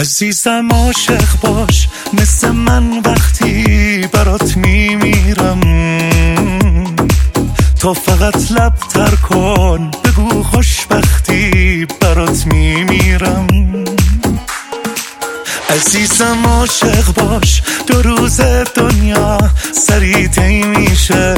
عزیزم عاشق باش. مثل من وقتی برات میمیرم. تو فقط لب تر کن. بگو خوشبختی برات میمیرم. عزیزم عاشق باش. دو روز دنیا سری تی میشه.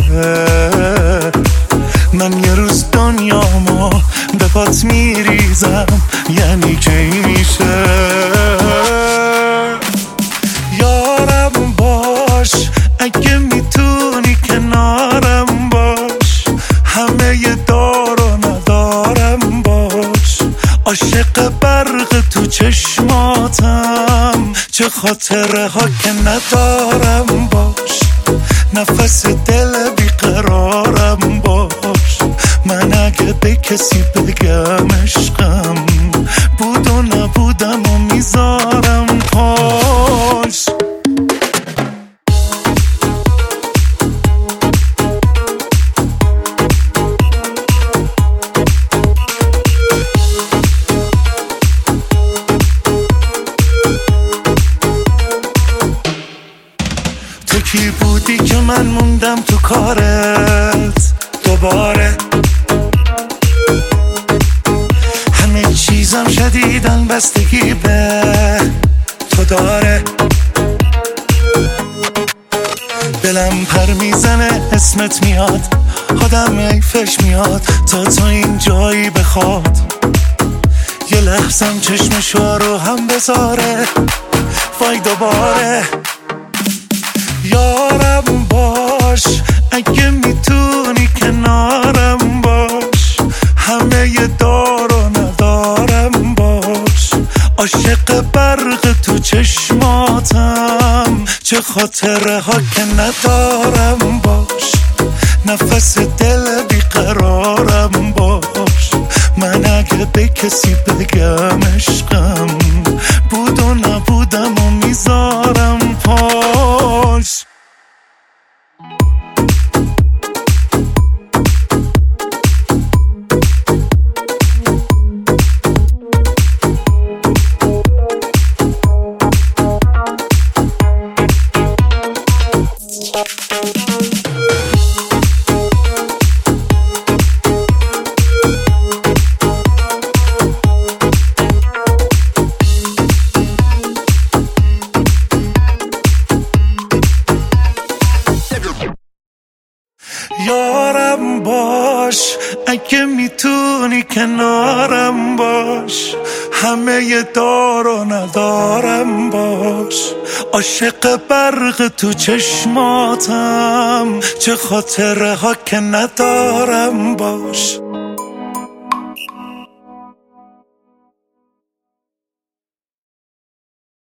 عاشق برق تو چشماتم. چه خاطره ها که ندارم باش. نفس دل بیقرارم باش. من اگه به کسی بگم عشقم کی بودی که من موندم تو کارت؟ دوباره. همه چیزم شدیدن بستگی به تو داره. دلم پر می‌زنه اسمت میاد آدم ایفش میاد تا تو این جایی بخواد. یه لحظم چشمشو رو هم بذاره وای دوباره. یارم باش اگه می‌تونی کنارم باش. همه دار و ندارم باش. عاشق برق تو چشماتم چه خاطره ها که ندارم باش. نفس دل بیقرارم باش. من اگه به کسی بگم عشقم بود یارم باش اگه می‌تونی کنارم باش. همه دار و ندارم باش. عاشق برق تو چشماتم چه خاطره ها که ندارم باش.